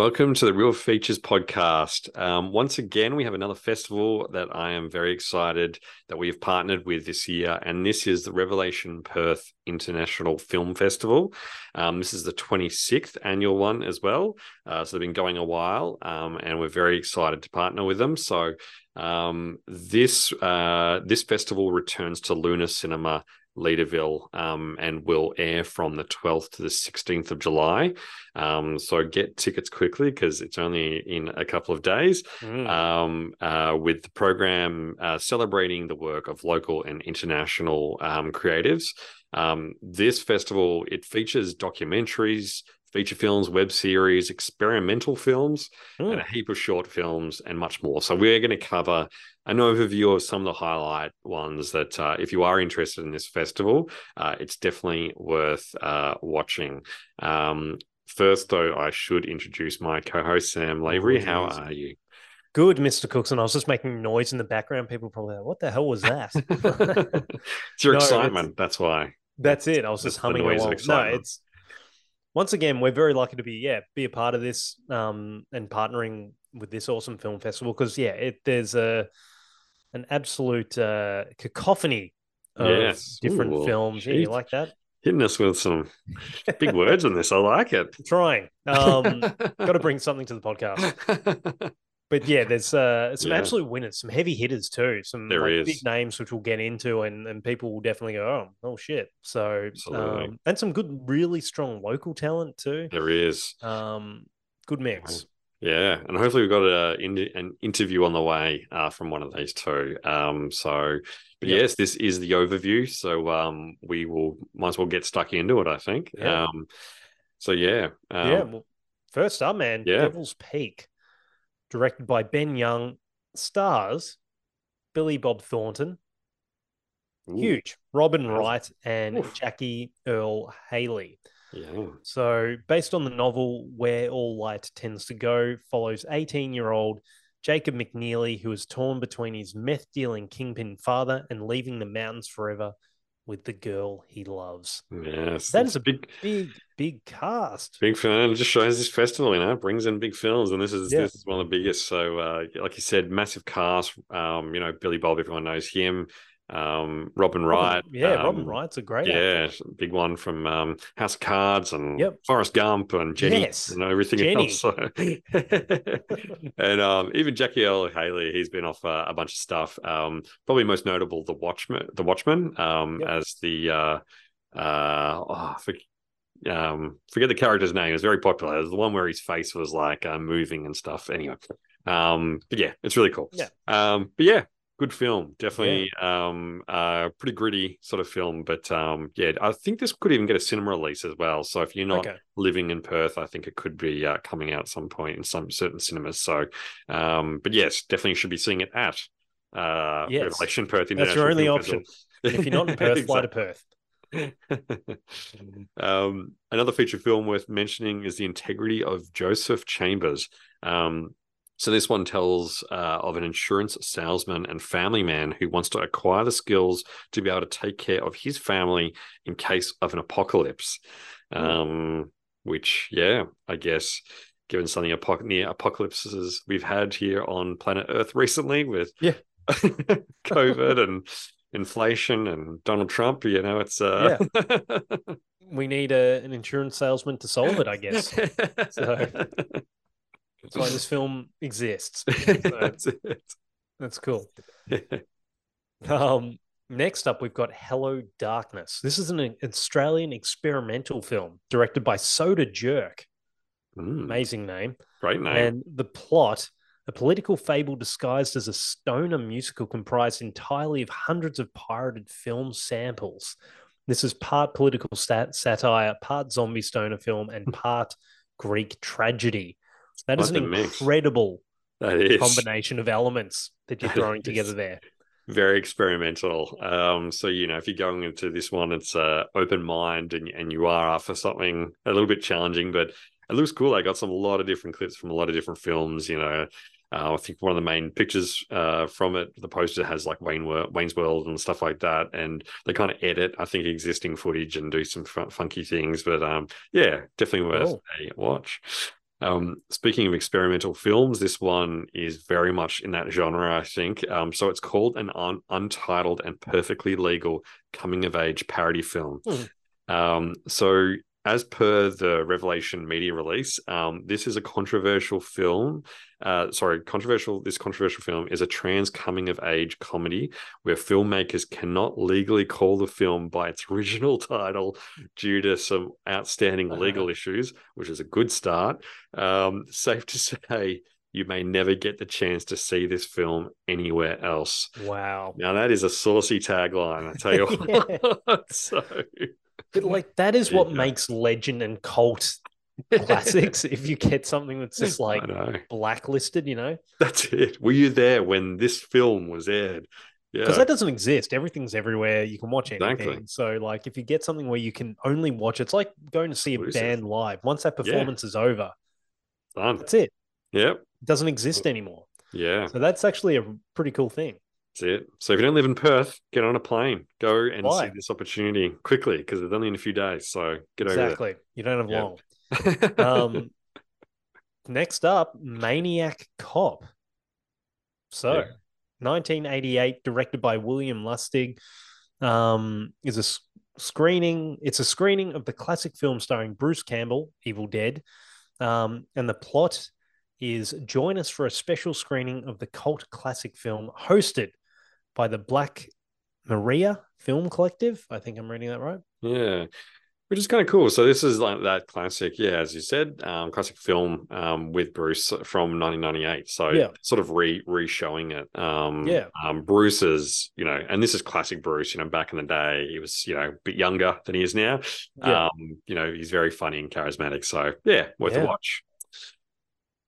Welcome to the Real Features podcast. Um, once again, we have another festival that I am very excited that we have partnered with this year, and this is the Revelation Perth International Film Festival. Um, this is the 26th annual one as well. Uh, so they've been going a while, um, and we're very excited to partner with them. So um, this uh, this festival returns to Luna Cinema Leederville um, and will air from the 12th to the 16th of July. Um, so get tickets quickly because it's only in a couple of days. Um, uh, with the program uh, celebrating the work of local and international um, creatives. Um, this festival it features documentaries, feature films, web series, experimental films, Mm. and a heap of short films and much more. So we're going to cover an overview of some of the highlight ones that uh, if you are interested in this festival, uh, it's definitely worth uh, watching. Um, first, though, I should introduce my co-host Sam Lavery. How are you? Good, Mr. Cookson. I was just making noise in the background. People probably like, what the hell was that? it's your No, it's- excitement. That's why. That's it. I was just humming along. No, it's once again, we're very lucky to be, yeah, be a part of this um and partnering with this awesome film festival because yeah, it there's a an absolute uh cacophony of Yes. different Ooh, films. Yeah, you like that? Hitting us with some big words in this. I like it. Trying. Um gotta bring something to the podcast. But yeah, there's uh some Yeah. absolute winners, some heavy hitters too, some like, big names which we'll get into, and and people will definitely go, oh, oh shit. So um, and some good, really strong local talent too. there is. Um, good mix. Yeah, and hopefully we've got a, an interview on the way uh, from one of these two. Um, so, but Yep. yes, this is the overview. So um, we will might as well get stuck into it. I think. Yeah. Um, so yeah, um, yeah. Well, first up, man, yeah. Devil's Peak, directed by Ben Young, stars Billy Bob Thornton, ooh, huge, Robin Wright, and Oof. Jackie Earle Haley. Yeah, So, based on the novel Where All Light Tends to Go, follows 18 year old Jacob McNeely, who is torn between his meth dealing kingpin father and leaving the mountains forever with the girl he loves. yes, That is a big. Big, big cast. Big film. It just shows this festival, you know, it brings in big films, and this is Yeah. this is one of the biggest. So, uh, like you said, massive cast. Um, you know, Billy Bob, everyone knows him. Um, Robin Wright, Robin- yeah, Robin um, Wright's a great yeah, actor. big one from um, House of Cards and Yep. Forrest Gump and Jenny Yes, and everything Jenny. else. So- and um, even Jackie Earle Haley, he's been off uh, a bunch of stuff. Um, probably most notable, the Watchman, the Watchman, um, Yep. as the uh, uh, oh, forget, um, forget the character's name. It's very popular. It was the one where his face was like uh, moving and stuff. Anyway, um, but yeah, it's really cool. Yeah. Um, but yeah, good film. Definitely, um, uh, pretty gritty sort of film. But um, yeah, I think this could even get a cinema release as well. So if you're not Okay. living in Perth, I think it could be uh, coming out at some point in some certain cinemas. So, um, but yes, definitely should be seeing it at uh, Yes. Revelation Perth. That's your only option. If you're not in Perth, fly to Perth. um, another feature film worth mentioning is The Integrity of Joseph Chambers. Um, so this one tells uh, of an insurance salesman and family man who wants to acquire the skills to be able to take care of his family in case of an apocalypse. Um, which, yeah, I guess given some of the apoc- near apocalypses we've had here on planet Earth recently with Yeah. COVID and inflation and Donald Trump, you know, it's uh We need a, an insurance salesman to solve it, I guess. So- That's why this film exists. That's it. That's cool. Um, next up, we've got Hello Darkness. This is an Australian experimental film directed by Soda Jerk. Mm, Amazing name. great name. And the plot a political fable disguised as a stoner musical comprised entirely of hundreds of pirated film samples. This is part political stat- satire, part zombie stoner film, and part Greek tragedy. That is an incredible That is combination of elements that you're throwing together there. very experimental. Um, so you know, if you're going into this one, it's uh, open mind, and and you are after something a little bit challenging, but it looks cool. I got some a lot of different clips from a lot of different films. You know, uh, I think one of the main pictures uh, from it, the poster has like Wayne Wayne's World and stuff like that, and they kind of edit, I think, existing footage and do some fun- funky things. But um, yeah, definitely worth Cool. a watch. Um, speaking of experimental films, this one is very much in that genre, I think. Um, so it's called an un- untitled and perfectly legal coming of age parody film. Um, so as per the Revelation media release, um, this is a controversial film. Uh, sorry, controversial. This controversial film is a trans coming of age comedy where filmmakers cannot legally call the film by its original title due to some outstanding legal issues, which is a good start. Um, safe to say, you may never get the chance to see this film anywhere else. Wow. Now that is a saucy tagline, I tell you what. so But like that is what Yeah. makes legend and cult classics. if you get something that's just like blacklisted, you know, That's it. Were you there when this film was aired? Yeah. because that doesn't exist. Everything's everywhere. You can watch anything. Exactly. So like if you get something where you can only watch, it's like going to see a band live. Once that Yeah. performance is over, Done. that's it. Yep. It doesn't exist anymore. Yeah. So that's actually a pretty cool thing. That's it. So if you don't live in Perth, get on a plane, go and Why? see this opportunity quickly because it's only in a few days. So get over Exactly. You don't have Yeah. long. Um, next up, Maniac Cop. So, Yeah. 1988, directed by William Lustig, um, is a screening. It's a screening of the classic film starring Bruce Campbell, Evil Dead, um, and the plot is join us for a special screening of the cult classic film hosted by the Black Maria Film Collective. I think I'm reading that right. Yeah. Which is kind of cool. So this is like that classic, yeah, as you said, um, classic film um, with Bruce from 1998. So Yeah. sort of re re-showing it. Um, Yeah. Um, Bruce is, you know, and this is classic Bruce. You know, back in the day, he was, you know, a bit younger than he is now. Yeah. Um, you know, he's very funny and charismatic. So yeah, worth Yeah. a watch.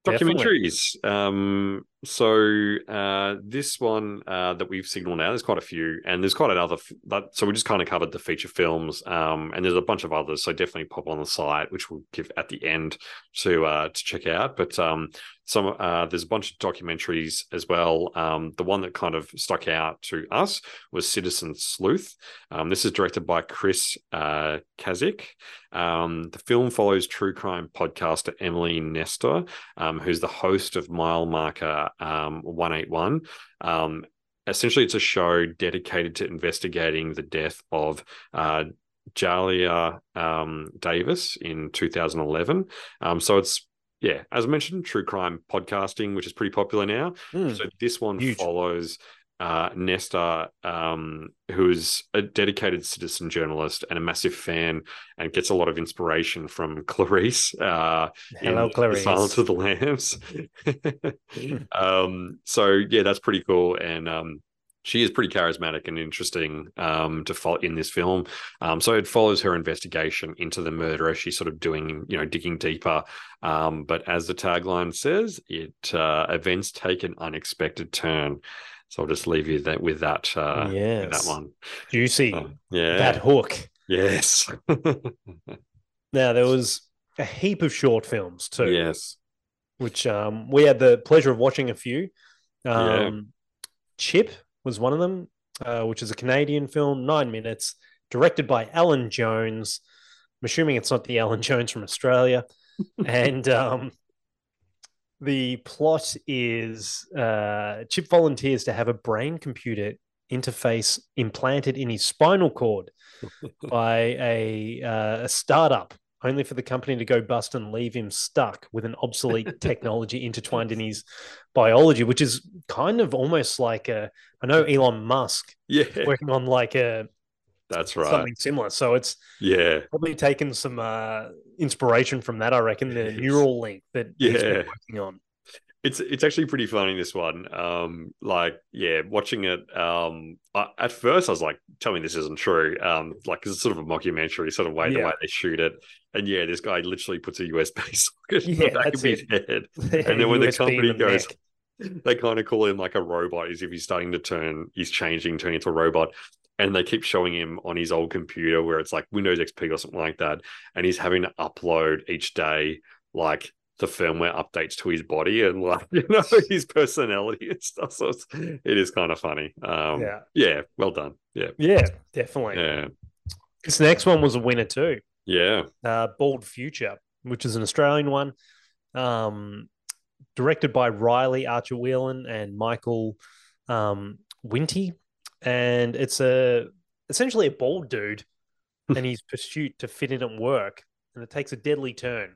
Documentaries. Um, so uh, this one uh, that we've signaled now, there's quite a few, and there's quite another. f- But so we just kind of covered the feature films, um, and there's a bunch of others. So definitely pop on the site, which we'll give at the end to uh, to check out. But um, some uh, there's a bunch of documentaries as well. Um, the one that kind of stuck out to us was Citizen Sleuth. Um, this is directed by Chris uh, Kasick. Um, the film follows true crime podcaster Emily Nestor, um, who's the host of Mile Marker um, 181. Um, essentially, it's a show dedicated to investigating the death of uh, Jalia um, Davis in 2011. Um, so it's yeah, as I mentioned, true crime podcasting, which is pretty popular now. Mm. So this one Huge. follows uh, Nestor, um, who is a dedicated citizen journalist and a massive fan, and gets a lot of inspiration from Clarice. Uh, Hello, Clarice. Silence of the Lambs. um, so yeah, that's pretty cool, and um, she is pretty charismatic and interesting um, to follow in this film. Um, so it follows her investigation into the murderer. She's sort of doing, you know, digging deeper. Um, but as the tagline says, it uh, events take an unexpected turn. So I'll just leave you that with that. Uh, with that one. Juicy. Um, yeah. That hook. yes. Now there was a heap of short films too, yes. which um, we had the pleasure of watching a few. Yeah. Um, Chip was one of them, uh, which is a Canadian film, nine minutes, directed by Alan Jones. I'm assuming it's not the Alan Jones from Australia, and um, the plot is uh, Chip volunteers to have a brain computer interface implanted in his spinal cord by a, uh, a startup, only for the company to go bust and leave him stuck with an obsolete technology intertwined in his biology, which is kind of almost like a. I know Elon Musk Yeah. working on like a That's right. something similar, so it's Yeah. probably taken some uh, inspiration from that. I reckon the Neuralink that he's been working on. it's it's actually pretty funny this one. Um, like yeah, watching it. Um, I, at first I was like, "Tell me this isn't true." Um, like 'cause it's sort of a mockumentary sort of way the way they shoot it, and yeah, this guy literally puts a USB socket in the back of his head, and then when the USB company the goes, neck. they kind of call him like a robot, as if he's starting to turn, he's changing, turning into a robot. And they keep showing him on his old computer where it's like Windows XP or something like that. And he's having to upload each day, like the firmware updates to his body and like, you know, his personality and stuff. So it's, it is kind of funny. Um, Yeah. yeah. Well done. Yeah. Yeah, definitely. Yeah. This next one was a winner too. Yeah. uh, Bald Future, which is an Australian one, um, directed by Riley Archer Whelan and Michael um, Winty, and it's a essentially a bald dude and his pursuit to fit in at work, and it takes a deadly turn,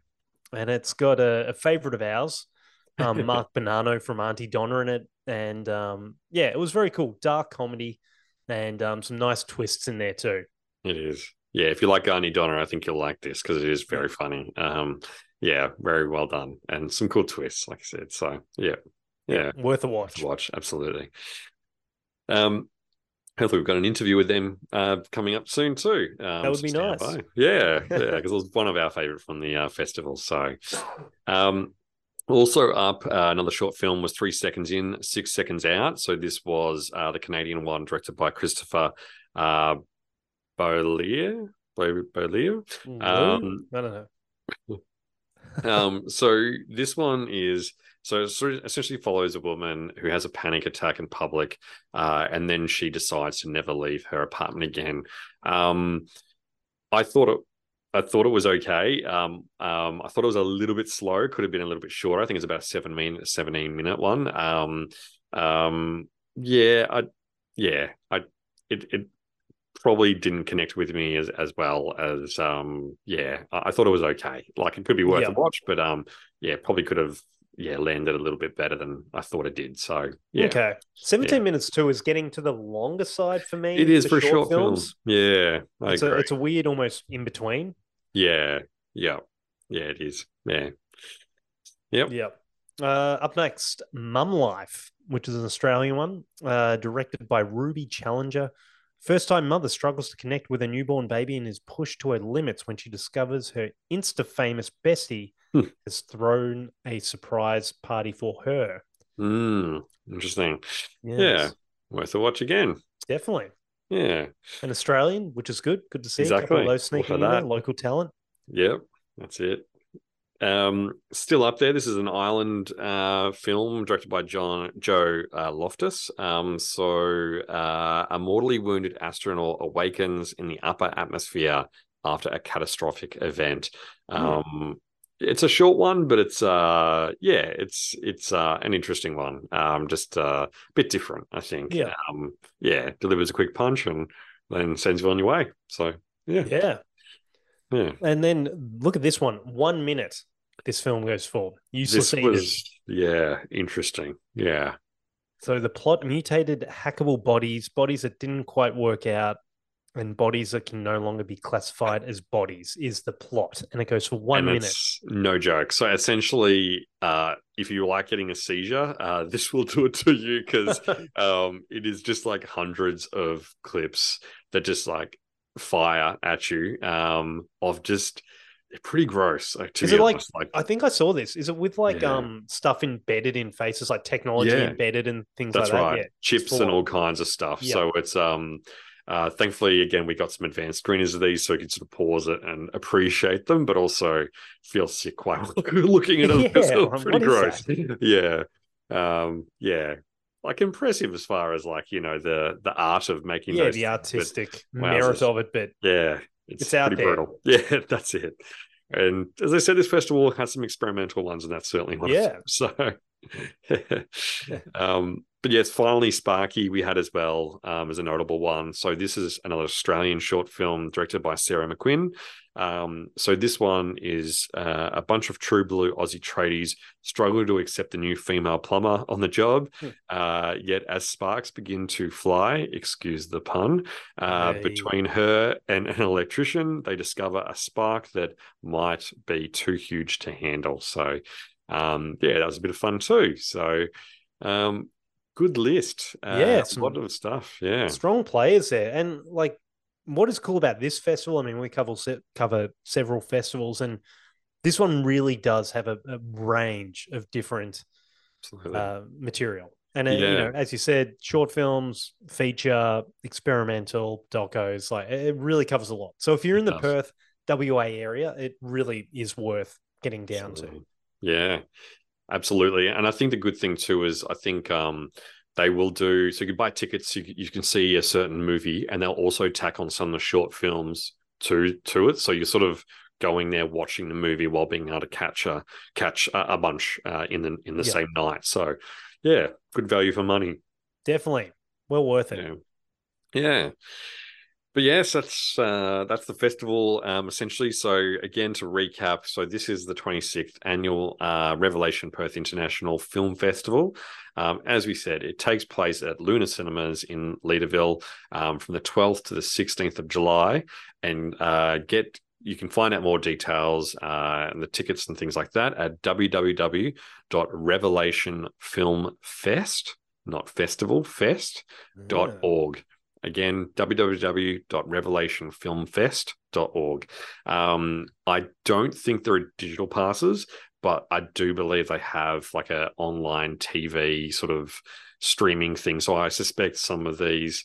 and it's got a, a favorite of ours. Um, Mark Bonanno from Aunty Donna in it, and um, yeah, it was very cool, dark comedy, and um, some nice twists in there too. It is. Yeah, if you like Garney Donner, I think you'll like this because it is very funny. Um, yeah, very well done and some cool twists, like I said. So yeah, yeah, Worth a watch. to watch absolutely. Um, hopefully we've got an interview with them uh coming up soon too. Um, That would be nice. by. Yeah, yeah, because it was one of our favorite from the uh, festival. So, um, also up uh, another short film was three seconds in, six seconds out. So this was uh, the Canadian one directed by Christopher uh, Beaulieu. Beau- Beaulieu. Um, I don't know. um, so this one is so it essentially follows a woman who has a panic attack in public, uh, and then she decides to never leave her apartment again. Um, I thought it. I thought it was okay. Um, um, I thought it was a little bit slow. Could have been a little bit shorter. I think it's about a seven minute, seventeen minute one. Um, um, yeah, I, yeah, I, it, it probably didn't connect with me as as well as um yeah I, I thought it was okay like it could be worth Yeah. a watch but um yeah probably could have yeah landed a little bit better than I thought it did so yeah Okay. 17 minutes too is getting to the longer side for me. it is for short films yeah I It's a, it's a weird almost in between. yeah yeah yeah it is yeah yep Yep. Uh, up next, Mum Life, which is an Australian one, uh, directed by Ruby Challenger. First time mother struggles to connect with a newborn baby and is pushed to her limits when she discovers her Insta famous bestie Hmm. has thrown a surprise party for her. mm, interesting Yes, yeah worth a watch again Definitely. yeah An Australian, which is good. Good to see a couple Exactly. of sneaking in there, local talent. Yep, that's it. Um, still up there. This is an island uh, film directed by John Joe uh, Loftus. Um, so uh, a mortally wounded astronaut awakens in the upper atmosphere after a catastrophic event. Um, it's a short one, but it's uh, yeah, it's it's uh, an interesting one. Um, just uh, a bit different, I think. Yeah. Um, yeah, delivers a quick punch and then sends you on your way. So yeah, Yeah. yeah. And then look at this one. One minute this film goes for. Useless this was yeah interesting yeah So the plot mutated hackable bodies, bodies that didn't quite work out, and bodies that can no longer be classified as bodies is the plot. And it goes for one and minute. no joke so essentially uh if you like getting a seizure uh this will do it to you because um it is just like hundreds of clips that just like fire at you um of just pretty gross like to Is it like- like I think I saw this. Is it with like Yeah. um stuff embedded in faces, like technology Yeah. embedded and things That's like right. that? Yeah. Chips and all kinds of stuff. So it's um uh thankfully again we got some advanced screeners of these so you can sort of pause it and appreciate them, but also feel sick while looking at them. Yeah, It's pretty gross. yeah. Um yeah. Like impressive as far as like, you know, the the art of making Yeah, those the but artistic merit of it, but yeah, it's, It's out pretty there. brutal. Yeah, that's it. And as I said, this festival has some experimental ones, and that's certainly one Yeah. of them. So, um, but yes, finally, Sparky we had as well um, as a notable one. So this is another Australian short film directed by Sarah McQuinn. Um, so this one is uh, a bunch of true blue Aussie tradies struggle to accept a new female plumber on the job. Hmm. Uh, yet as sparks begin to fly, excuse the pun, uh, Hey. between her and an electrician, they discover a spark that might be too huge to handle. So um, yeah, that was a bit of fun too. So, um, good list. Uh, Yeah, a lot of stuff. Yeah, Strong players there, and like, what is cool about this festival? I mean, we cover cover several festivals, and this one really does have a, a range of different uh, material. And uh, you know, as you said, short films, feature, experimental, docos, like it it really covers a lot. So if you're in It the does. Perth WA area, it really is worth getting down Absolutely. to. Yeah, absolutely. And I think the good thing too is I think um, they will do so. You can buy tickets, you, you can see a certain movie, and they'll also tack on some of the short films to to it. So you're sort of going there watching the movie while being able to catch a catch a, a bunch uh, in the in the Yeah. same night. So yeah, good value for money. Definitely, well worth it. Yeah. Yeah. But yes, that's uh, that's the festival um, essentially. So again, to recap, so this is the 26th annual uh, Revelation Perth International Film Festival. Um, as we said, it takes place at Luna Cinemas in Leederville um, from the 12th to the 16th of July, and uh, get you can find out more details uh, and the tickets and things like that at www.revelationfilmfest, not festival, fest dot Yeah. Again, www.revelationfilmfest.org. Um, I don't think there are digital passes, but I do believe they have like a online TV sort of streaming thing. So I suspect some of these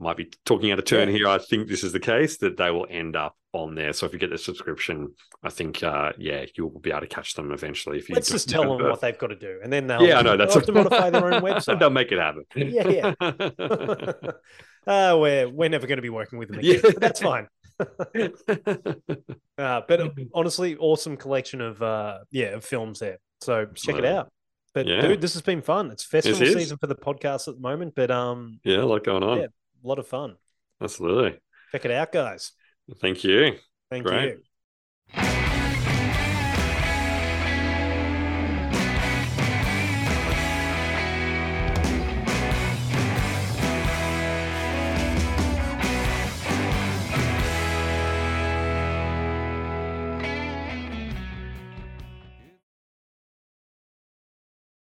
might be talking out of turn Yeah. here. I think this is the case that they will end up on there. So if you get the subscription, I think uh, yeah, you'll be able to catch them eventually. If you Let's just tell them what they've got to do, and then they'll yeah, I know that's have to modify their own website. They'll make it happen. Yeah, uh, we're we're never going to be working with them Yeah. again. but that's fine. Uh, but honestly, awesome collection of uh, yeah of films there. So check it out. But Yeah. dude, this has been fun. It's festival is. season for the podcast at the moment, but um, yeah, a lot going on. Yeah. A lot of fun. Absolutely. Check it out, guys. Thank you. Thank Great. you.